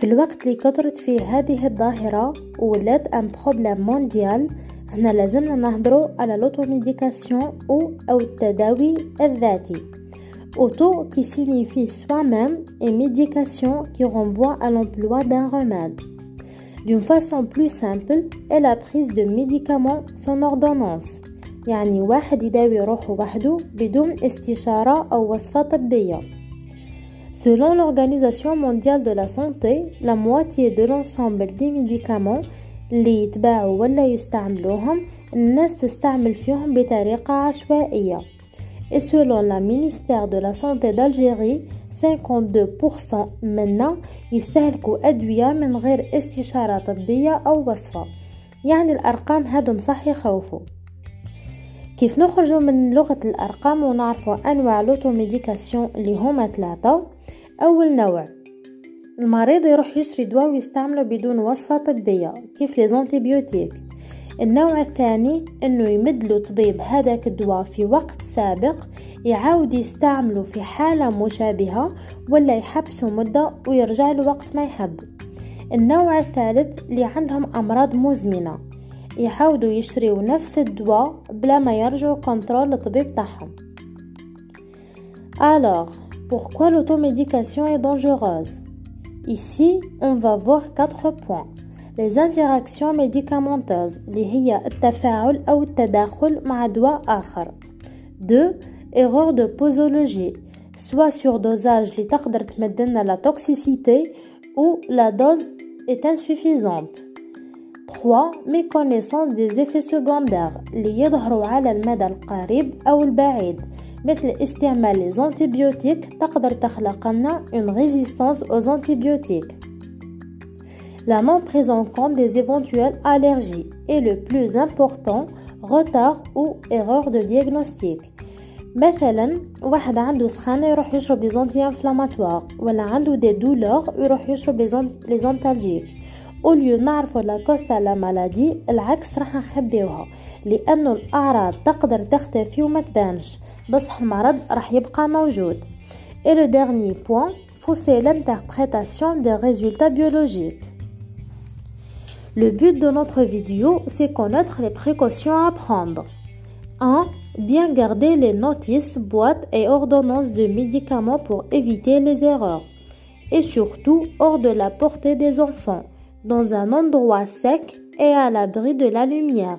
في الوقت اللي كثرت فيه هذه الظاهرة ولات أن بروبليم مونديال هنا لازمنا نهضروا على لوتوميديكاسيون أو أو التداوي الذاتي. Auto qui signifie soi-même et médication qui renvoie à l'emploi d'un remède. D'une façon plus simple est la prise de médicaments sans ordonnance. يعني واحد يداوي روحه وحده بدون استشارة أو وصفة طبية. Selon l'Organisation mondiale de la santé, la moitié de l'ensemble des médicaments اللي يتباعوا ولا يستعملوهم الناس تستعمل فيهم بطريقة عشوائية. Et selon la ministère de la santé d'Algérie 52% منا يستهلكوا أدوية من غير استشارة طبية أو وصفة. يعني الأرقام هادم صح يخوفوا كيف نخرجوا من لغة الأرقام ونعرفوا أنواع لوتوميديكاسيون اللي هما ثلاثة؟ أول نوع. المريض يروح يشري دواء ويستعمله بدون وصفة طبية كيف ليزونتيبيوتيك النوع الثاني إنه يمدلو طبيب هذاك الدواء في وقت سابق يعاود يستعمله في حالة مشابهة ولا يحبسه مدة ويرجع له وقت ما يحب. النوع الثالث اللي عندهم أمراض مزمنة يحاولوا يشريوا نفس الدواء بلا ما يرجعوا كنترول للطبيب تاعهم Alors, Pourquoi l'automédication est dangereuse Ici, on va voir quatre points. Les interactions médicamenteuses, Deux, Erreur de posologie, soit sur surdosage qui la toxicité ou la dose est insuffisante. 3. Méconnaissance des effets secondaires اللي يظهروا على المدى القريب أو البعيد مثل استعمال les antibiotiques تقدر تخلق لنا une résistance aux antibiotiques la non prise en compte des éventuelles allergies et le plus important retard ou erreur de diagnostic مثلا واحد عنده سخانة يروح يشرب لي زونتي انفلاماتوار ولا عنده دي دولور يروح يشرب لي زونتالجيك اوليو نعرفوا لا كوستا لا مالادي العكس راح نخبيوها لانه الاعراض تقدر تختفي وما تبانش بصح المرض راح يبقى موجود et le dernier point fausser l'interprétation des résultats biologiques Le but de notre vidéo, c'est connaître les précautions à prendre. 1. Bien garder les notices, boîtes et ordonnances de médicaments pour éviter les erreurs. Et surtout hors de la portée des enfants, dans un endroit sec et à l'abri de la lumière.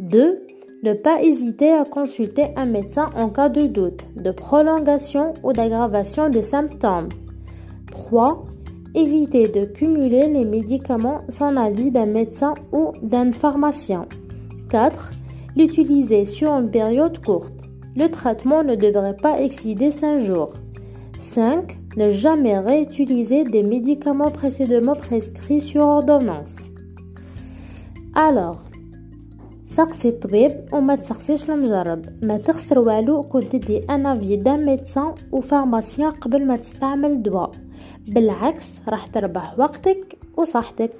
2. Ne pas hésiter à consulter un médecin en cas de doute, de prolongation ou d'aggravation des symptômes. 3 éviter de cumuler les médicaments sans avis d'un médecin ou d'un pharmacien. 4. L'utiliser sur une période courte. Le traitement ne devrait pas excéder 5 jours. 5. Ne jamais réutiliser des médicaments précédemment prescrits sur ordonnance. Alors, سقسي الطبيب وما تسقسيش المجرب ما تخسر والو كنت تدي ان افي دان ميدسان وفارماسيان قبل ما تستعمل الدواء بالعكس راح تربح وقتك وصحتك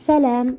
سلام